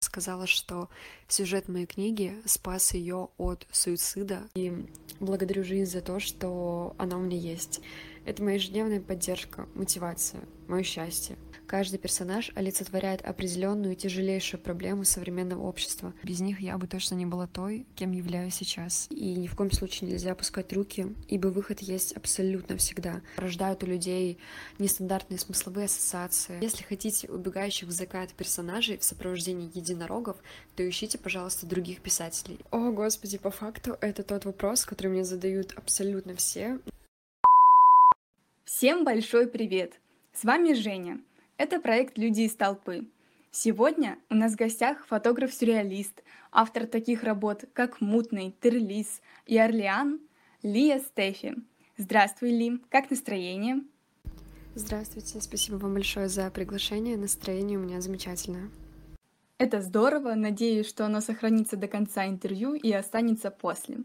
сказала, что сюжет моей книги спас ее от суицида. И благодарю жизнь за то, что она у меня есть. Это моя ежедневная поддержка, мотивация, мое счастье. Каждый персонаж олицетворяет определенную тяжелейшую проблему современного общества. Без них я бы точно не была той, кем являюсь сейчас. И ни в коем случае нельзя опускать руки, ибо выход есть абсолютно всегда. Рождают у людей нестандартные смысловые ассоциации. Если хотите убегающих в закат персонажей в сопровождении единорогов, то ищите, пожалуйста, других писателей. О, господи, по факту это тот вопрос, который мне задают абсолютно все. Всем большой привет! С вами Женя. Это проект «Люди из толпы». Сегодня у нас в гостях фотограф-сюрреалист, автор таких работ, как «Мутный», «Терлис» и «Орлеан» Лия Стефи. Здравствуй, Ли, как настроение? Здравствуйте, спасибо вам большое за приглашение. Настроение у меня замечательное. Это здорово, надеюсь, что оно сохранится до конца интервью и останется после.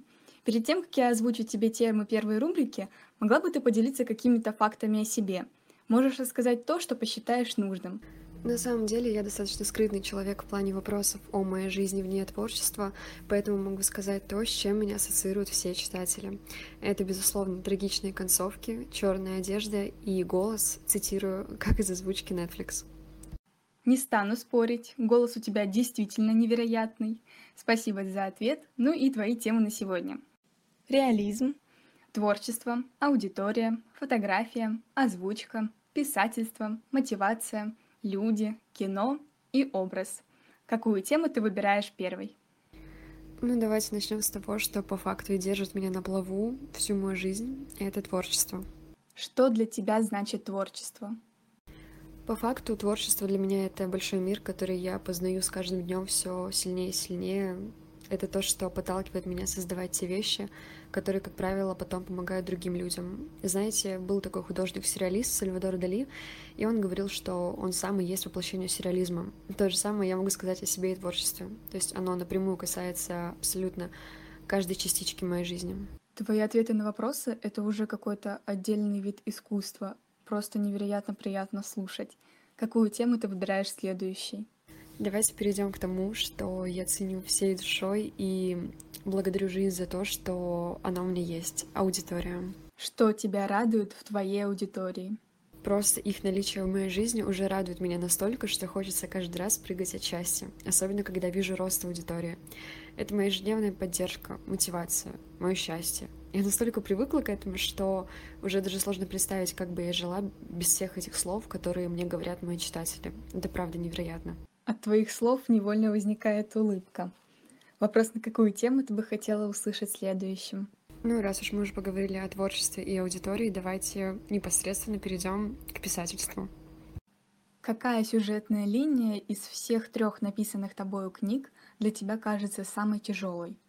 Перед тем, как я озвучу тебе темы первой рубрики, могла бы ты поделиться какими-то фактами о себе – Можешь рассказать то, что посчитаешь нужным. На самом деле я достаточно скрытный человек в плане вопросов о моей жизни вне творчества, поэтому могу сказать то, с чем меня ассоциируют все читатели. Это, безусловно, трагичные концовки, черная одежда и голос, цитирую, как из озвучки Netflix. Не стану спорить, голос у тебя действительно невероятный. Спасибо за ответ, ну и твои темы на сегодня. Реализм, Творчество, аудитория, фотография, озвучка, писательство, мотивация, люди, кино и образ. Какую тему ты выбираешь первой? Ну, давайте начнем с того, что по факту и держит меня на плаву всю мою жизнь, это творчество. Что для тебя значит творчество? По факту творчество для меня это большой мир, который я познаю с каждым днем все сильнее и сильнее, это то, что подталкивает меня создавать те вещи, которые, как правило, потом помогают другим людям. Знаете, был такой художник-сюрреалист Сальвадор Дали, и он говорил, что он сам и есть воплощение сюрреализма. То же самое я могу сказать о себе и творчестве. То есть оно напрямую касается абсолютно каждой частички моей жизни. Твои ответы на вопросы — это уже какой-то отдельный вид искусства. Просто невероятно приятно слушать. Какую тему ты выбираешь следующей? Давайте перейдем к тому, что я ценю всей душой и благодарю жизнь за то, что она у меня есть, аудитория. Что тебя радует в твоей аудитории? Просто их наличие в моей жизни уже радует меня настолько, что хочется каждый раз прыгать от счастья, особенно когда вижу рост аудитории. Это моя ежедневная поддержка, мотивация, мое счастье. Я настолько привыкла к этому, что уже даже сложно представить, как бы я жила без всех этих слов, которые мне говорят мои читатели. Это правда невероятно. От твоих слов невольно возникает улыбка. Вопрос, на какую тему ты бы хотела услышать следующим? Ну, раз уж мы уже поговорили о творчестве и аудитории, давайте непосредственно перейдем к писательству. Какая сюжетная линия из всех трех написанных тобою книг для тебя кажется самой тяжелой?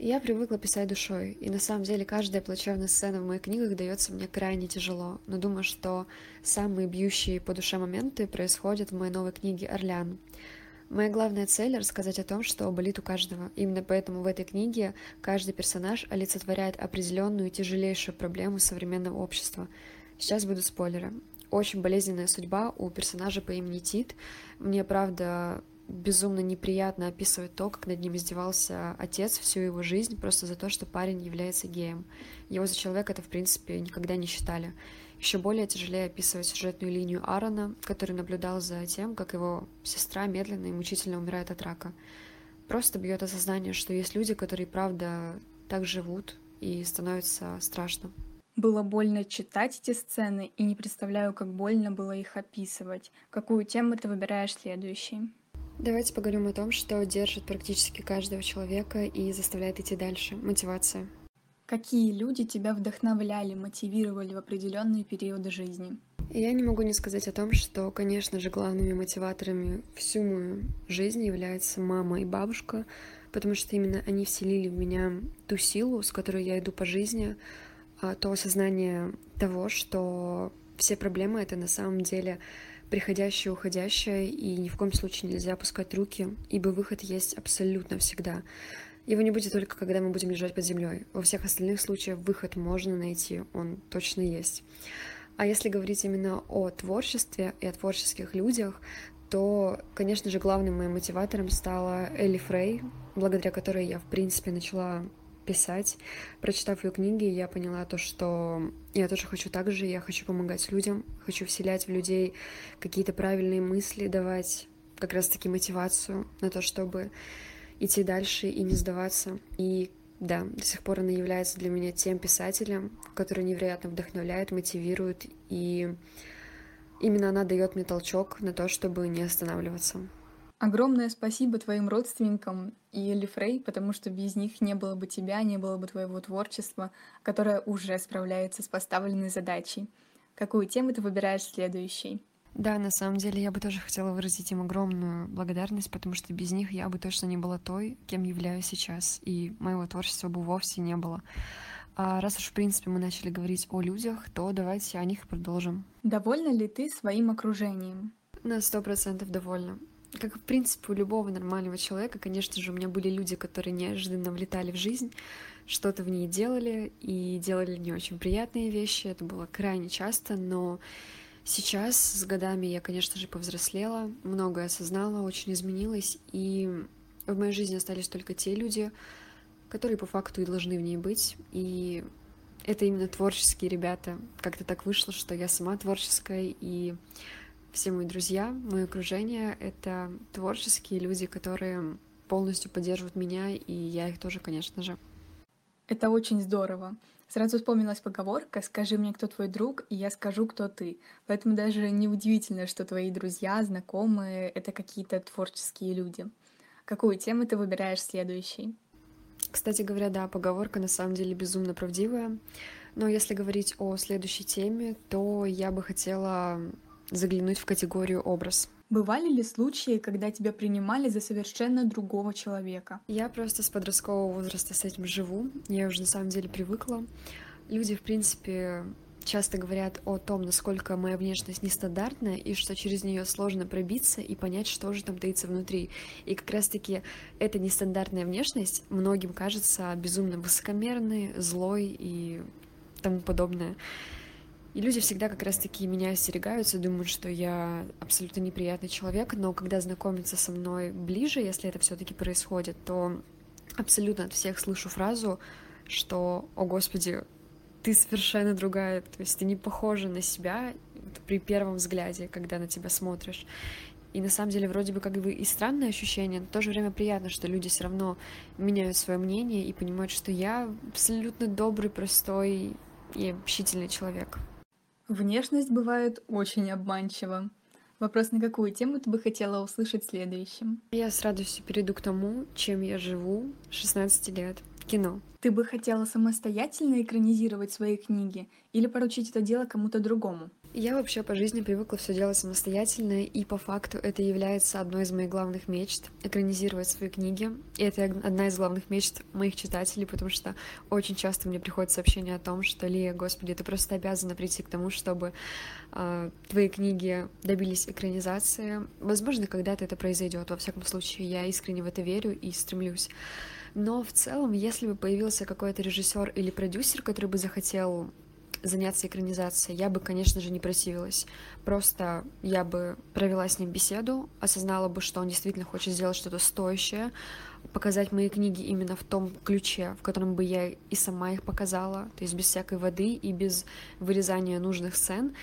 Я привыкла писать душой, и на самом деле каждая плачевная сцена в моих книгах дается мне крайне тяжело, но думаю, что самые бьющие по душе моменты происходят в моей новой книге «Орлян». Моя главная цель — рассказать о том, что болит у каждого. Именно поэтому в этой книге каждый персонаж олицетворяет определенную тяжелейшую проблему современного общества. Сейчас будут спойлеры. Очень болезненная судьба у персонажа по имени Тит. Мне, правда, безумно неприятно описывать то, как над ним издевался отец всю его жизнь просто за то, что парень является геем. Его за человека это, в принципе, никогда не считали. Еще более тяжелее описывать сюжетную линию Аарона, который наблюдал за тем, как его сестра медленно и мучительно умирает от рака. Просто бьет осознание, что есть люди, которые, правда, так живут, и становится страшно. Было больно читать эти сцены, и не представляю, как больно было их описывать. Какую тему ты выбираешь следующей? Давайте поговорим о том, что держит практически каждого человека и заставляет идти дальше. Мотивация. Какие люди тебя вдохновляли, мотивировали в определенные периоды жизни? Я не могу не сказать о том, что, конечно же, главными мотиваторами всю мою жизнь являются мама и бабушка, потому что именно они вселили в меня ту силу, с которой я иду по жизни, а, то осознание того, что все проблемы — это на самом деле приходящее, уходящее, и ни в коем случае нельзя опускать руки, ибо выход есть абсолютно всегда. Его не будет только, когда мы будем лежать под землей. Во всех остальных случаях выход можно найти, он точно есть. А если говорить именно о творчестве и о творческих людях, то, конечно же, главным моим мотиватором стала Элли Фрей, благодаря которой я, в принципе, начала писать. Прочитав ее книги, я поняла то, что я тоже хочу так же, я хочу помогать людям, хочу вселять в людей какие-то правильные мысли, давать как раз-таки мотивацию на то, чтобы идти дальше и не сдаваться. И да, до сих пор она является для меня тем писателем, который невероятно вдохновляет, мотивирует, и именно она дает мне толчок на то, чтобы не останавливаться. Огромное спасибо твоим родственникам и Элли Фрей, потому что без них не было бы тебя, не было бы твоего творчества, которое уже справляется с поставленной задачей. Какую тему ты выбираешь следующей? Да, на самом деле я бы тоже хотела выразить им огромную благодарность, потому что без них я бы точно не была той, кем являюсь сейчас, и моего творчества бы вовсе не было. А раз уж, в принципе, мы начали говорить о людях, то давайте о них продолжим. Довольна ли ты своим окружением? На сто процентов довольна как в принципе у любого нормального человека, конечно же, у меня были люди, которые неожиданно влетали в жизнь, что-то в ней делали и делали не очень приятные вещи. Это было крайне часто, но сейчас с годами я, конечно же, повзрослела, многое осознала, очень изменилась, и в моей жизни остались только те люди, которые по факту и должны в ней быть. И это именно творческие ребята. Как-то так вышло, что я сама творческая, и все мои друзья, мое окружение — это творческие люди, которые полностью поддерживают меня, и я их тоже, конечно же. Это очень здорово. Сразу вспомнилась поговорка «Скажи мне, кто твой друг, и я скажу, кто ты». Поэтому даже неудивительно, что твои друзья, знакомые — это какие-то творческие люди. Какую тему ты выбираешь следующей? Кстати говоря, да, поговорка на самом деле безумно правдивая. Но если говорить о следующей теме, то я бы хотела заглянуть в категорию образ. Бывали ли случаи, когда тебя принимали за совершенно другого человека? Я просто с подросткового возраста с этим живу. Я уже на самом деле привыкла. Люди, в принципе, часто говорят о том, насколько моя внешность нестандартная, и что через нее сложно пробиться и понять, что же там таится внутри. И как раз-таки эта нестандартная внешность многим кажется безумно высокомерной, злой и тому подобное. И люди всегда как раз-таки меня остерегаются, думают, что я абсолютно неприятный человек, но когда знакомятся со мной ближе, если это все-таки происходит, то абсолютно от всех слышу фразу, что, о господи, ты совершенно другая, то есть ты не похожа на себя при первом взгляде, когда на тебя смотришь. И на самом деле вроде бы как бы и странное ощущение, но в то же время приятно, что люди все равно меняют свое мнение и понимают, что я абсолютно добрый, простой и общительный человек. Внешность бывает очень обманчива. Вопрос, на какую тему ты бы хотела услышать следующим? Я с радостью перейду к тому, чем я живу 16 лет. Кино. Ты бы хотела самостоятельно экранизировать свои книги или поручить это дело кому-то другому? Я вообще по жизни привыкла все делать самостоятельно, и по факту это является одной из моих главных мечт — экранизировать свои книги. И это одна из главных мечт моих читателей, потому что очень часто мне приходят сообщения о том, что Лия, господи, ты просто обязана прийти к тому, чтобы э, твои книги добились экранизации. Возможно, когда-то это произойдет. Во всяком случае, я искренне в это верю и стремлюсь. Но в целом, если бы появился какой-то режиссер или продюсер, который бы захотел заняться экранизацией, я бы, конечно же, не противилась. Просто я бы провела с ним беседу, осознала бы, что он действительно хочет сделать что-то стоящее, показать мои книги именно в том ключе, в котором бы я и сама их показала, то есть без всякой воды и без вырезания нужных сцен,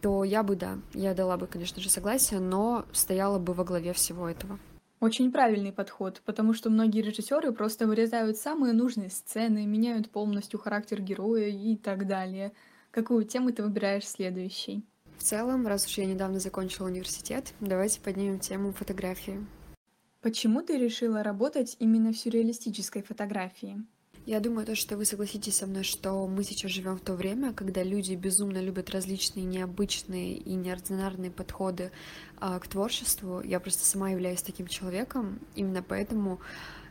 то я бы, да, я дала бы, конечно же, согласие, но стояла бы во главе всего этого. Очень правильный подход, потому что многие режиссеры просто вырезают самые нужные сцены, меняют полностью характер героя и так далее. Какую тему ты выбираешь следующей? В целом, раз уж я недавно закончила университет, давайте поднимем тему фотографии. Почему ты решила работать именно в сюрреалистической фотографии? Я думаю, то, что вы согласитесь со мной, что мы сейчас живем в то время, когда люди безумно любят различные необычные и неординарные подходы а, к творчеству. Я просто сама являюсь таким человеком, именно поэтому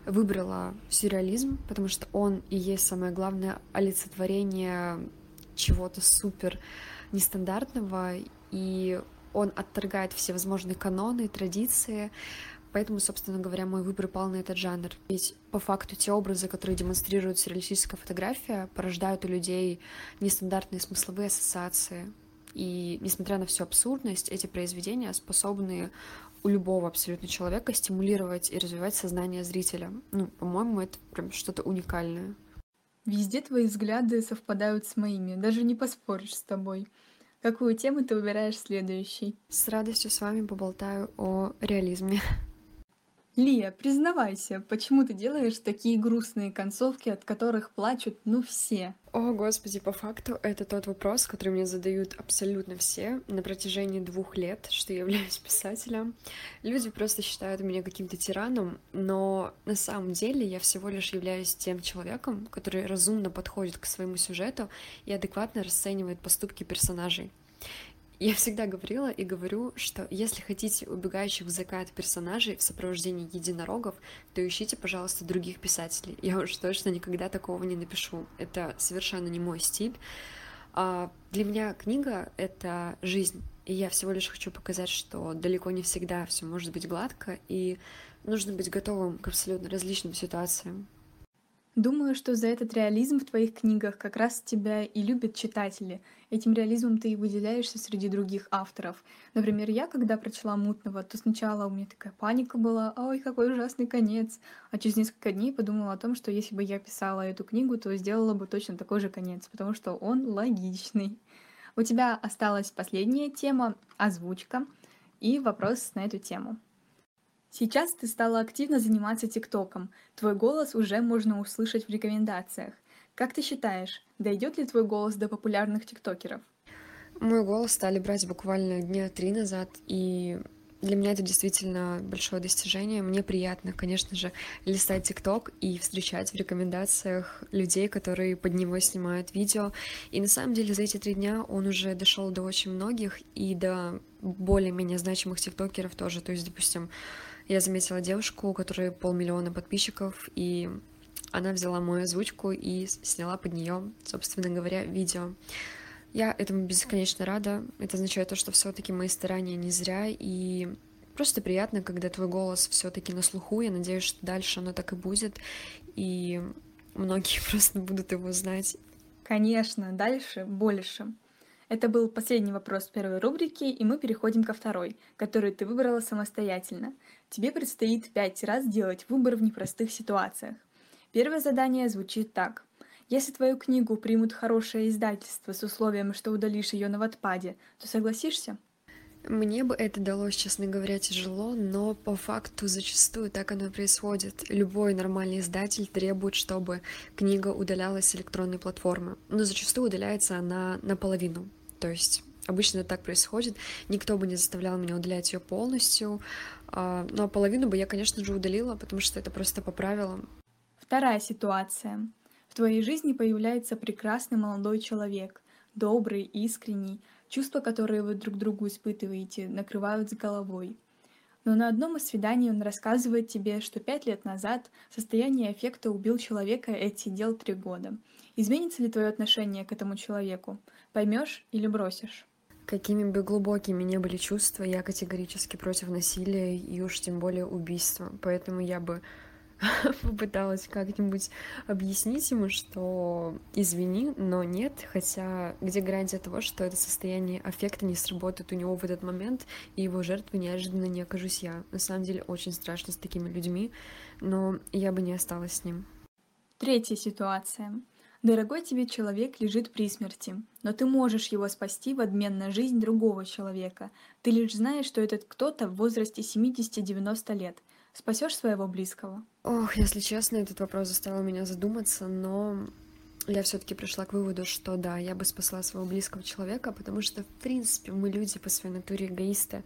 выбрала сюрреализм, потому что он и есть самое главное олицетворение чего-то супер нестандартного, и он отторгает все возможные каноны, традиции, Поэтому, собственно говоря, мой выбор пал на этот жанр. Ведь по факту те образы, которые демонстрирует сюрреалистическая фотография, порождают у людей нестандартные смысловые ассоциации. И несмотря на всю абсурдность, эти произведения способны у любого абсолютно человека стимулировать и развивать сознание зрителя. Ну, по-моему, это прям что-то уникальное. Везде твои взгляды совпадают с моими, даже не поспоришь с тобой. Какую тему ты выбираешь следующей? С радостью с вами поболтаю о реализме. Лия, признавайся, почему ты делаешь такие грустные концовки, от которых плачут, ну, все? О, господи, по факту это тот вопрос, который мне задают абсолютно все на протяжении двух лет, что я являюсь писателем. Люди просто считают меня каким-то тираном, но на самом деле я всего лишь являюсь тем человеком, который разумно подходит к своему сюжету и адекватно расценивает поступки персонажей. Я всегда говорила и говорю, что если хотите убегающих в закат персонажей в сопровождении единорогов, то ищите, пожалуйста, других писателей. Я уж точно никогда такого не напишу. Это совершенно не мой стиль. А для меня книга — это жизнь. И я всего лишь хочу показать, что далеко не всегда все может быть гладко, и нужно быть готовым к абсолютно различным ситуациям. Думаю, что за этот реализм в твоих книгах как раз тебя и любят читатели. Этим реализмом ты и выделяешься среди других авторов. Например, я, когда прочла «Мутного», то сначала у меня такая паника была, ой, какой ужасный конец. А через несколько дней подумала о том, что если бы я писала эту книгу, то сделала бы точно такой же конец, потому что он логичный. У тебя осталась последняя тема — озвучка и вопрос на эту тему. Сейчас ты стала активно заниматься ТикТоком. Твой голос уже можно услышать в рекомендациях. Как ты считаешь, дойдет ли твой голос до популярных тиктокеров? Мой голос стали брать буквально дня три назад, и для меня это действительно большое достижение. Мне приятно, конечно же, листать ТикТок и встречать в рекомендациях людей, которые под него снимают видео. И на самом деле за эти три дня он уже дошел до очень многих и до более-менее значимых тиктокеров тоже. То есть, допустим, я заметила девушку, у которой полмиллиона подписчиков, и она взяла мою озвучку и сняла под нее, собственно говоря, видео. Я этому бесконечно рада. Это означает то, что все-таки мои старания не зря, и просто приятно, когда твой голос все-таки на слуху. Я надеюсь, что дальше оно так и будет, и многие просто будут его знать. Конечно, дальше больше. Это был последний вопрос первой рубрики, и мы переходим ко второй, которую ты выбрала самостоятельно. Тебе предстоит пять раз делать выбор в непростых ситуациях. Первое задание звучит так. Если твою книгу примут хорошее издательство с условием, что удалишь ее на ватпаде, то согласишься? Мне бы это далось, честно говоря, тяжело, но по факту зачастую так оно и происходит. Любой нормальный издатель требует, чтобы книга удалялась с электронной платформы. Но зачастую удаляется она наполовину. То есть обычно так происходит. Никто бы не заставлял меня удалять ее полностью. А, ну а половину бы я, конечно же, удалила, потому что это просто по правилам. Вторая ситуация. В твоей жизни появляется прекрасный молодой человек, добрый, искренний, Чувства, которые вы друг другу испытываете, накрывают с головой. Но на одном из свиданий он рассказывает тебе, что пять лет назад состояние эффекта убил человека и отсидел три года. Изменится ли твое отношение к этому человеку? Поймешь или бросишь? Какими бы глубокими ни были чувства, я категорически против насилия и уж тем более убийства. Поэтому я бы попыталась как-нибудь объяснить ему, что извини, но нет, хотя где гарантия того, что это состояние аффекта не сработает у него в этот момент, и его жертвой неожиданно не окажусь я. На самом деле очень страшно с такими людьми, но я бы не осталась с ним. Третья ситуация. Дорогой тебе человек лежит при смерти, но ты можешь его спасти в обмен на жизнь другого человека. Ты лишь знаешь, что этот кто-то в возрасте 70-90 лет — Спасешь своего близкого? Ох, если честно, этот вопрос заставил меня задуматься, но я все-таки пришла к выводу, что да, я бы спасла своего близкого человека, потому что, в принципе, мы люди по своей натуре эгоисты,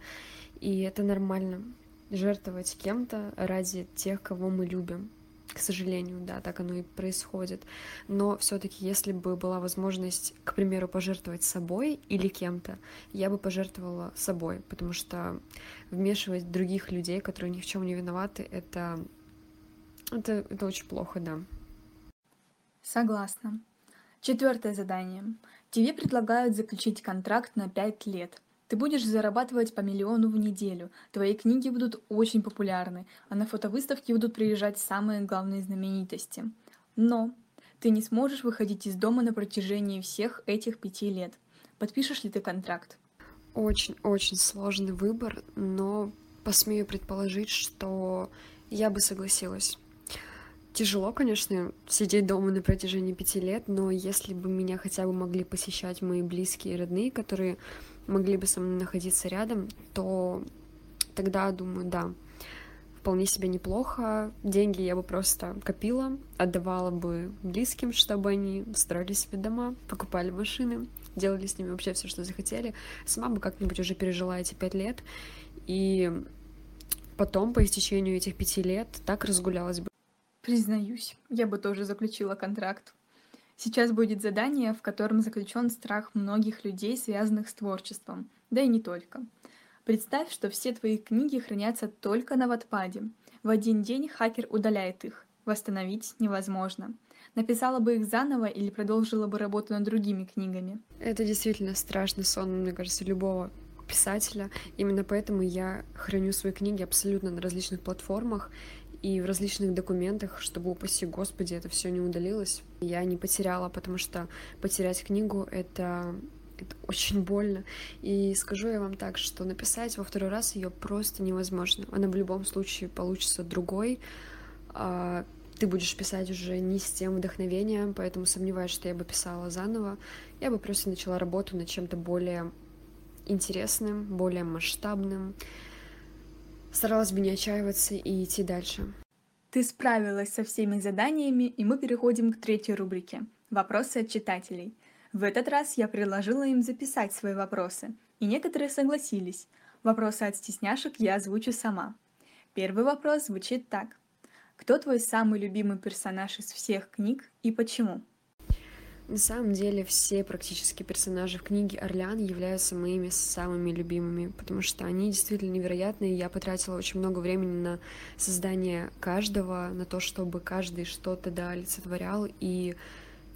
и это нормально жертвовать кем-то ради тех, кого мы любим. К сожалению, да, так оно и происходит. Но все-таки, если бы была возможность, к примеру, пожертвовать собой или кем-то, я бы пожертвовала собой, потому что вмешивать других людей, которые ни в чем не виноваты, это, это, это очень плохо, да. Согласна. Четвертое задание. Тебе предлагают заключить контракт на пять лет. Ты будешь зарабатывать по миллиону в неделю, твои книги будут очень популярны, а на фотовыставки будут приезжать самые главные знаменитости. Но ты не сможешь выходить из дома на протяжении всех этих пяти лет. Подпишешь ли ты контракт? Очень-очень сложный выбор, но посмею предположить, что я бы согласилась. Тяжело, конечно, сидеть дома на протяжении пяти лет, но если бы меня хотя бы могли посещать мои близкие и родные, которые могли бы со мной находиться рядом, то тогда, думаю, да, вполне себе неплохо. Деньги я бы просто копила, отдавала бы близким, чтобы они строили себе дома, покупали машины, делали с ними вообще все, что захотели. Сама бы как-нибудь уже пережила эти пять лет. И потом, по истечению этих пяти лет, так разгулялась бы. Признаюсь, я бы тоже заключила контракт. Сейчас будет задание, в котором заключен страх многих людей, связанных с творчеством, да и не только. Представь, что все твои книги хранятся только на Ватпаде. В один день хакер удаляет их. Восстановить невозможно. Написала бы их заново или продолжила бы работу над другими книгами. Это действительно страшный сон, мне кажется, любого писателя. Именно поэтому я храню свои книги абсолютно на различных платформах и в различных документах, чтобы, упаси господи, это все не удалилось. Я не потеряла, потому что потерять книгу — это это очень больно. И скажу я вам так, что написать во второй раз ее просто невозможно. Она в любом случае получится другой. А ты будешь писать уже не с тем вдохновением, поэтому сомневаюсь, что я бы писала заново. Я бы просто начала работу над чем-то более интересным, более масштабным. Старалась бы не отчаиваться и идти дальше. Ты справилась со всеми заданиями, и мы переходим к третьей рубрике – вопросы от читателей. В этот раз я предложила им записать свои вопросы, и некоторые согласились. Вопросы от стесняшек я озвучу сама. Первый вопрос звучит так. Кто твой самый любимый персонаж из всех книг и почему? На самом деле все практически персонажи в книге «Орлеан» являются моими самыми любимыми, потому что они действительно невероятные. Я потратила очень много времени на создание каждого, на то, чтобы каждый что-то да, олицетворял, и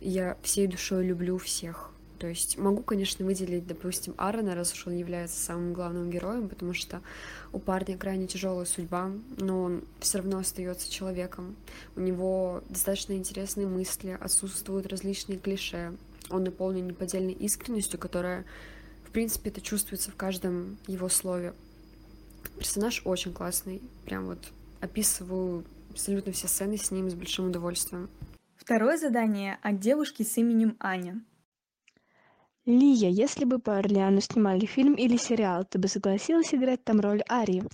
я всей душой люблю всех. То есть могу, конечно, выделить, допустим, Аарона, раз уж он является самым главным героем, потому что у парня крайне тяжелая судьба, но он все равно остается человеком. У него достаточно интересные мысли, отсутствуют различные клише. Он наполнен неподдельной искренностью, которая, в принципе, это чувствуется в каждом его слове. Персонаж очень классный, прям вот описываю абсолютно все сцены с ним с большим удовольствием. Второе задание от девушки с именем Аня. Лия, если бы по Орлеану снимали фильм или сериал, ты бы согласилась играть там роль Арии?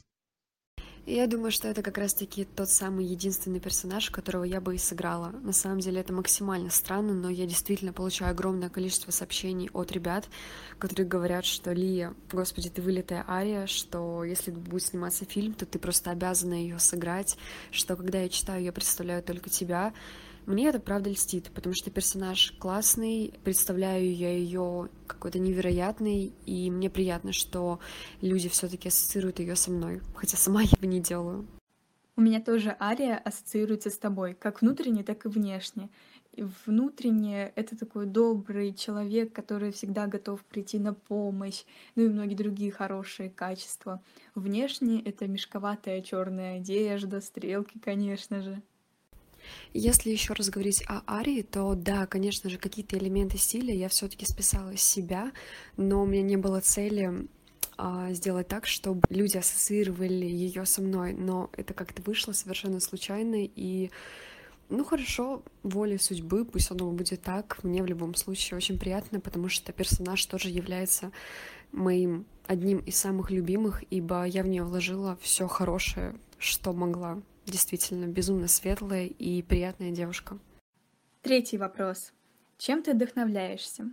Я думаю, что это как раз-таки тот самый единственный персонаж, которого я бы и сыграла. На самом деле это максимально странно, но я действительно получаю огромное количество сообщений от ребят, которые говорят, что Лия, господи, ты вылитая Ария, что если будет сниматься фильм, то ты просто обязана ее сыграть, что когда я читаю, я представляю только тебя. Мне это правда льстит, потому что персонаж классный, представляю я ее какой-то невероятный, и мне приятно, что люди все-таки ассоциируют ее со мной, хотя сама я его не делаю. У меня тоже Ария ассоциируется с тобой, как внутренне, так и внешне. И внутренне это такой добрый человек, который всегда готов прийти на помощь, ну и многие другие хорошие качества. Внешне это мешковатая черная одежда, стрелки, конечно же. Если еще раз говорить о Арии, то да, конечно же, какие-то элементы стиля я все-таки списала из себя, но у меня не было цели а, сделать так, чтобы люди ассоциировали ее со мной, но это как-то вышло совершенно случайно и ну хорошо, воля судьбы, пусть оно будет так. Мне в любом случае очень приятно, потому что персонаж тоже является моим одним из самых любимых, ибо я в нее вложила все хорошее, что могла действительно безумно светлая и приятная девушка. Третий вопрос. Чем ты вдохновляешься?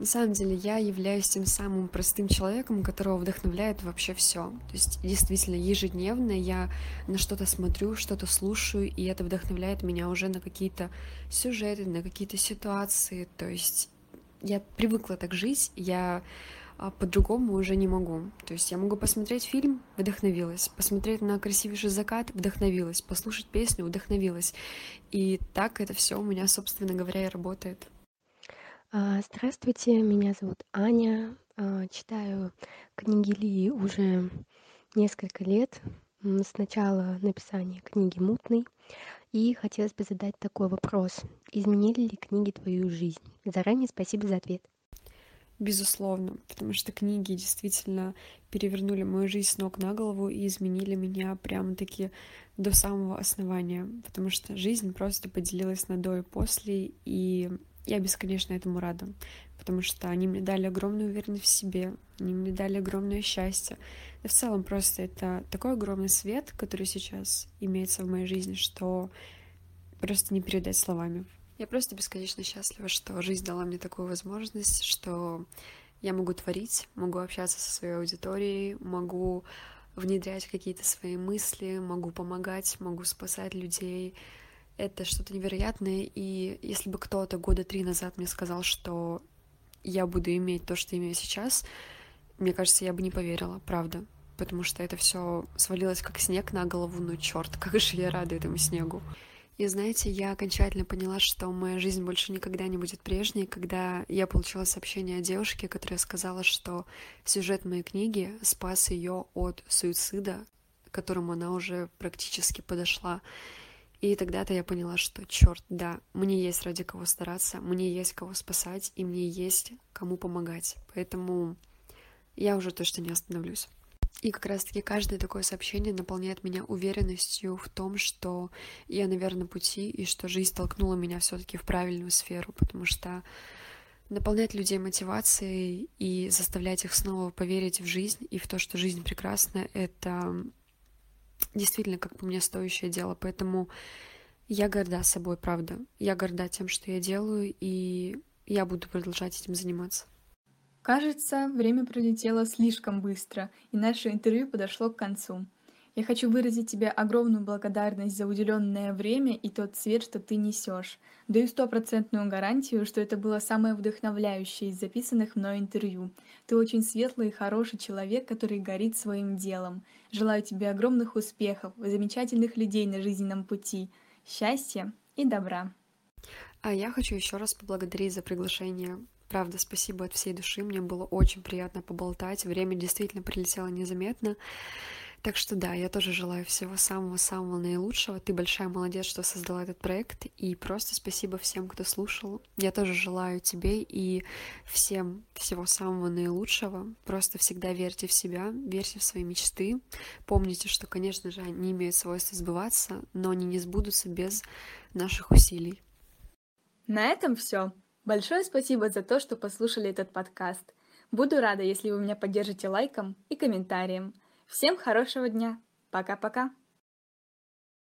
На самом деле я являюсь тем самым простым человеком, которого вдохновляет вообще все. То есть действительно ежедневно я на что-то смотрю, что-то слушаю, и это вдохновляет меня уже на какие-то сюжеты, на какие-то ситуации. То есть я привыкла так жить, я а по-другому уже не могу. То есть я могу посмотреть фильм, вдохновилась, посмотреть на красивейший закат, вдохновилась, послушать песню, вдохновилась. И так это все у меня, собственно говоря, и работает. А, здравствуйте, меня зовут Аня. А, читаю книги Лии уже несколько лет, с начала написания книги «Мутный». И хотелось бы задать такой вопрос. Изменили ли книги твою жизнь? Заранее спасибо за ответ. Безусловно, потому что книги действительно перевернули мою жизнь с ног на голову и изменили меня прямо-таки до самого основания, потому что жизнь просто поделилась на до и после, и я бесконечно этому рада, потому что они мне дали огромную уверенность в себе, они мне дали огромное счастье. Да в целом просто это такой огромный свет, который сейчас имеется в моей жизни, что просто не передать словами. Я просто бесконечно счастлива, что жизнь дала мне такую возможность, что я могу творить, могу общаться со своей аудиторией, могу внедрять какие-то свои мысли, могу помогать, могу спасать людей. Это что-то невероятное, и если бы кто-то года три назад мне сказал, что я буду иметь то, что имею сейчас, мне кажется, я бы не поверила, правда. Потому что это все свалилось как снег на голову, ну черт, как же я рада этому снегу. И знаете, я окончательно поняла, что моя жизнь больше никогда не будет прежней, когда я получила сообщение от девушки, которая сказала, что сюжет моей книги спас ее от суицида, к которому она уже практически подошла. И тогда-то я поняла, что черт, да, мне есть ради кого стараться, мне есть кого спасать, и мне есть кому помогать. Поэтому я уже точно не остановлюсь. И как раз-таки каждое такое сообщение наполняет меня уверенностью в том, что я на верном пути и что жизнь толкнула меня все-таки в правильную сферу, потому что наполнять людей мотивацией и заставлять их снова поверить в жизнь и в то, что жизнь прекрасна, это действительно, как по мне, стоящее дело. Поэтому я горда собой, правда. Я горда тем, что я делаю, и я буду продолжать этим заниматься. Кажется, время пролетело слишком быстро, и наше интервью подошло к концу. Я хочу выразить тебе огромную благодарность за уделенное время и тот свет, что ты несешь. Даю стопроцентную гарантию, что это было самое вдохновляющее из записанных мной интервью. Ты очень светлый и хороший человек, который горит своим делом. Желаю тебе огромных успехов, замечательных людей на жизненном пути, счастья и добра. А я хочу еще раз поблагодарить за приглашение Правда, спасибо от всей души. Мне было очень приятно поболтать. Время действительно прилетело незаметно. Так что да, я тоже желаю всего самого-самого наилучшего. Ты большая молодец, что создала этот проект. И просто спасибо всем, кто слушал. Я тоже желаю тебе и всем всего самого наилучшего. Просто всегда верьте в себя, верьте в свои мечты. Помните, что, конечно же, они имеют свойство сбываться, но они не сбудутся без наших усилий. На этом все. Большое спасибо за то, что послушали этот подкаст. Буду рада, если вы меня поддержите лайком и комментарием. Всем хорошего дня. Пока-пока.